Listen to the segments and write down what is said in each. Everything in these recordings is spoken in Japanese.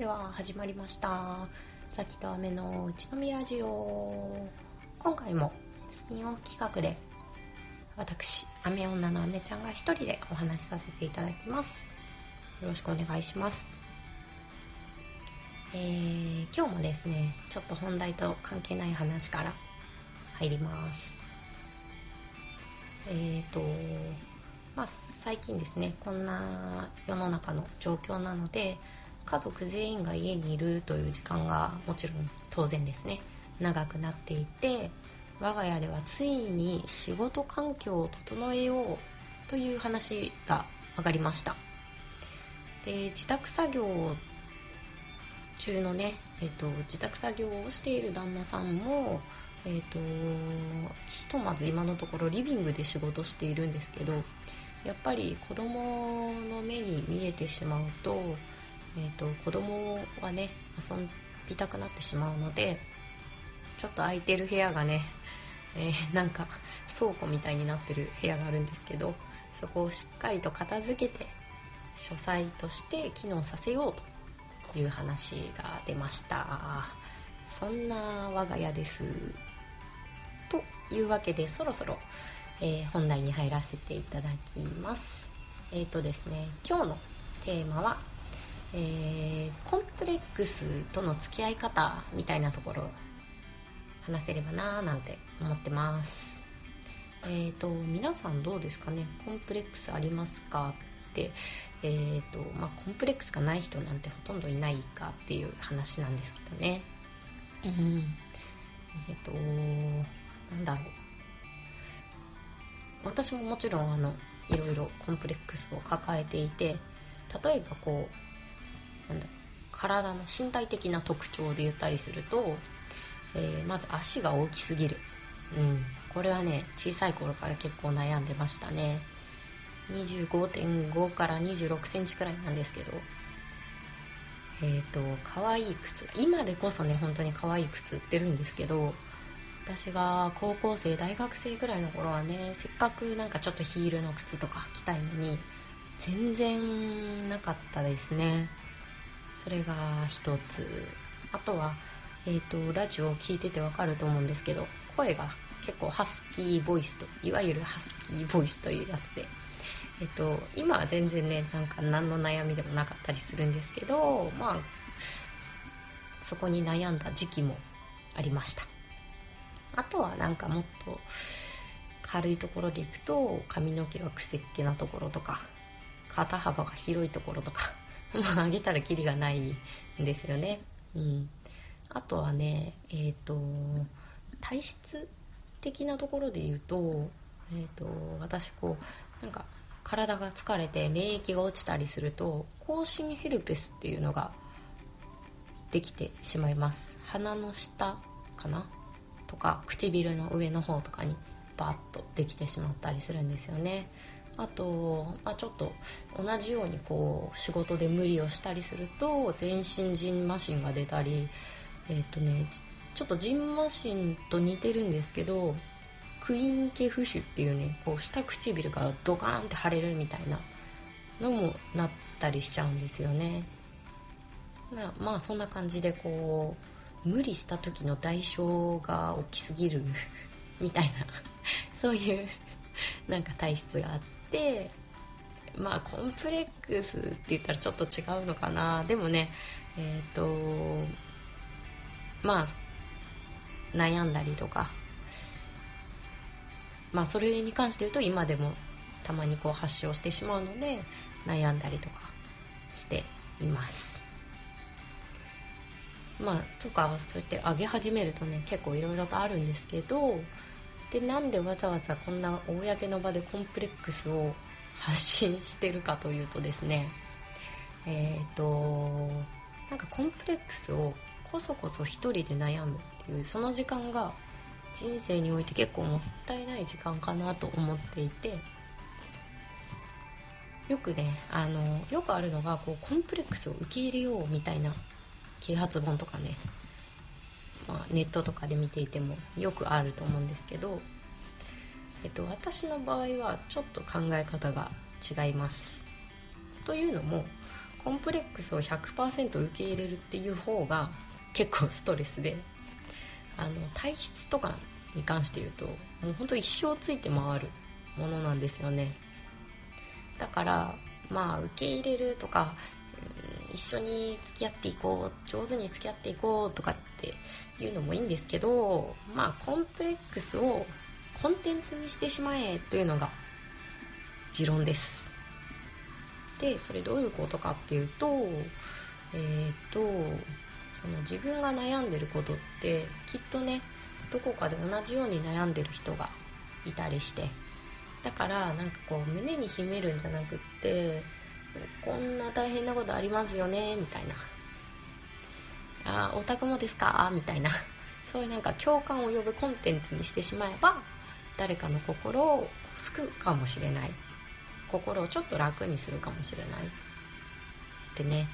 では始まりました。さきとあめのうちのみラジオ。今回もスピンオフ企画で私アメ女のアメちゃんが一人でお話しさせていただきます。よろしくお願いします。えー、今日もですねちょっと本題と関係ない話から入ります。えーとまあ最近ですねこんな世の中の状況なので家族全員が家にいるという時間がもちろん当然ですね。長くなっていて我が家ではついに仕事環境を整えようという話が上がりました。で自宅作業中のね、えーと、自宅作業をしている旦那さんも、えーとひとまず今のところリビングで仕事しているんですけどやっぱり子供の目に見えてしまうとえーと、子供はね遊びたくなってしまうのでちょっと空いてる部屋がね、えー、なんか倉庫みたいになってる部屋があるんですけどそこをしっかりと片付けて書斎として機能させようという話が出ました。そんな我が家です。というわけでそろそろ、えー、本題に入らせていただきます。えっ、ー、とですね今日のテーマはえー、コンプレックスとの付き合い方みたいなところ話せればなーなんて思ってます。えっ、ー、と皆さんどうですかね？コンプレックスありますかって？えっ、ー、とまあコンプレックスがない人なんてほとんどいないかっていう話なんですけどね。うん。えっ、となんだろう。私ももちろんあのいろいろコンプレックスを抱えていて例えばこうなんだ体の身体的な特徴で言ったりすると、えー、まず足が大きすぎる、うん、これはね小さい頃から結構悩んでましたね。25.5から2 6センチくらいなんですけどえっ、ー、と可愛い靴今でこそね本当に可愛い靴売ってるんですけど私が高校生大学生ぐらいの頃はねせっかくなんかちょっとヒールの靴とか履きたいのに全然なかったですね。それが一つ。あとは、えーと、ラジオを聴いててわかると思うんですけど声が結構ハスキーボイスといわゆるハスキーボイスというやつで、えーと、今は全然ねなんか何の悩みでもなかったりするんですけどまあそこに悩んだ時期もありました。あとはなんかもっと軽いところでいくと髪の毛がくせっ気なところとか肩幅が広いところとかまあ、あげたらキリがないんですよね。うん。あとはね、えっ、ー、と、体質的なところで言うと、えっ、ー、と、私こう、なんか、体が疲れて免疫が落ちたりすると、口唇ヘルペスっていうのができてしまいます。鼻の下かな？とか、唇の上の方とかにバッとできてしまったりするんですよね。あと、まあ、ちょっと同じようにこう仕事で無理をしたりすると全身ジンマシンが出たりえっ、とねちょっとジンマシンと似てるんですけどクインケフシュっていうねこう下唇がドカーンって腫れるみたいなのもなったりしちゃうんですよね。まあまあそんな感じでこう無理した時の代償が大きすぎるみたいなそういうなんか体質があって。ってまあコンプレックスって言ったらちょっと違うのかな。でもねえっ、ー、とまあ悩んだりとか。まあそれに関して言うと今でもたまにこう発症してしまうので悩んだりとかしています。まあとかそうやって上げ始めるとね結構いろいろとあるんですけどでなんでわざわざこんな公の場でコンプレックスを発信してるかというとですねえっ、ー、となんかコンプレックスをこそこそ一人で悩むっていうその時間が人生において結構もったいない時間かなと思っていてよくねあのよくあるのがこうコンプレックスを受け入れようみたいな啓発本とかねまあ、ネットとかで見ていてもよくあると思うんですけど、えっと、私の場合はちょっと考え方が違います。というのもコンプレックスを100%受け入れるっていう方が結構ストレスであの体質とかに関して言うともうほんと一生ついて回るものなんですよねだからまあ受け入れるとか一緒に付き合っていこう上手に付き合っていこうとかっていうのもいいんですけどまあコンプレックスをコンテンツにしてしまえというのが持論です。でそれどういうことかっていうとえっ、とその自分が悩んでることってきっとねどこかで同じように悩んでる人がいたりして。だからなんかこう胸に秘めるんじゃなくってこんな大変なことありますよねみたいな。あオタクもですか？みたいな。そういうなんか共感を呼ぶコンテンツにしてしまえば誰かの心を救うかもしれない。心をちょっと楽にするかもしれない。ってね、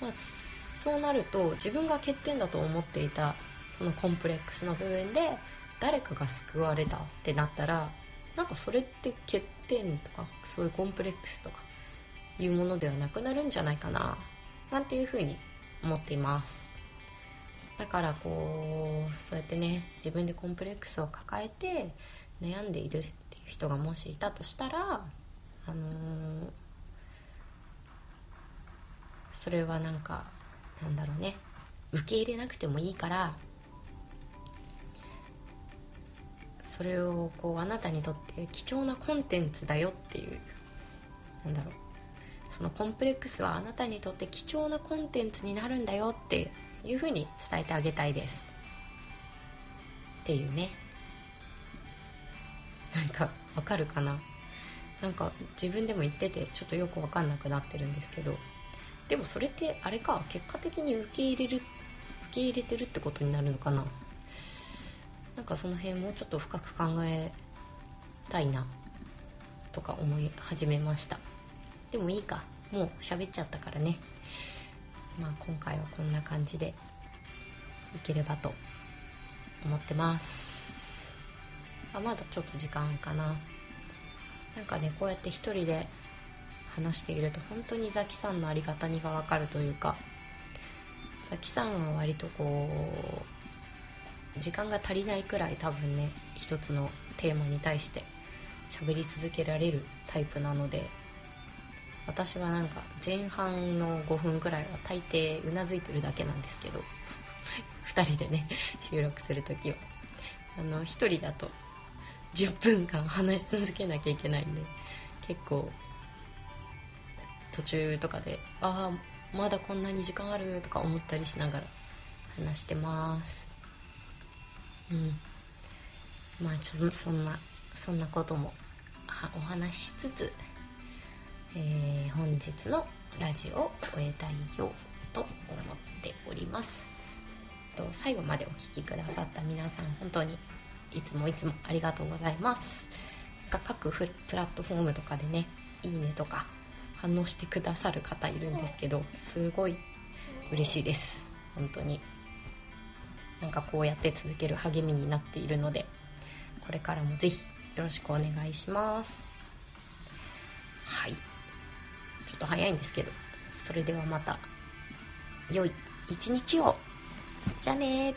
まあ、そうなると自分が欠点だと思っていたそのコンプレックスの部分で誰かが救われたってなったらなんかそれって欠点とかそういうコンプレックスとかいうものではなくなるんじゃないかななんていうふうに思っています。だからこうそうやってね自分でコンプレックスを抱えて悩んでいるっていう人がもしいたとしたらあのー、それはなんかなんだろうね受け入れなくてもいいからそれをこうあなたにとって貴重なコンテンツだよっていうなんだろうそのコンプレックスはあなたにとって貴重なコンテンツになるんだよっていうふうに伝えてあげたいです。っていうね。なんかわかるかな？なんか自分でも言っててちょっとよく分かんなくなってるんですけど。でもそれってあれか？結果的に受け入れる受け入れてるってことになるのかな？なんかその辺もうちょっと深く考えたいなとか思い始めました。でもいいか。もう喋っちゃったからね。まあ今回はこんな感じでいければと思ってます。あまだちょっと時間かな。なんかねこうやって一人で話していると本当にザキさんのありがたみがわかるというかザキさんは割とこう時間が足りないくらい多分ね一つのテーマに対して喋り続けられるタイプなので私はなんか前半の5分くらいは大抵うなずいてるだけなんですけど2人でね収録する時は。あの1人だと10分間話し続けなきゃいけないんで結構途中とかでああまだこんなに時間あるとか思ったりしながら話してます。うん。まあちょっとそんなそんなこともお話ししつつえー、本日のラジオを終えたいよと思っております。と最後までお聴きくださった皆さん本当にいつもいつもありがとうございます。各プラットフォームとかでねいいねとか反応してくださる方いるんですけどすごい嬉しいです。本当になんかこうやって続ける励みになっているのでこれからもぜひよろしくお願いします。はいちょっと早いんですけどそれではまた良い一日を。じゃあね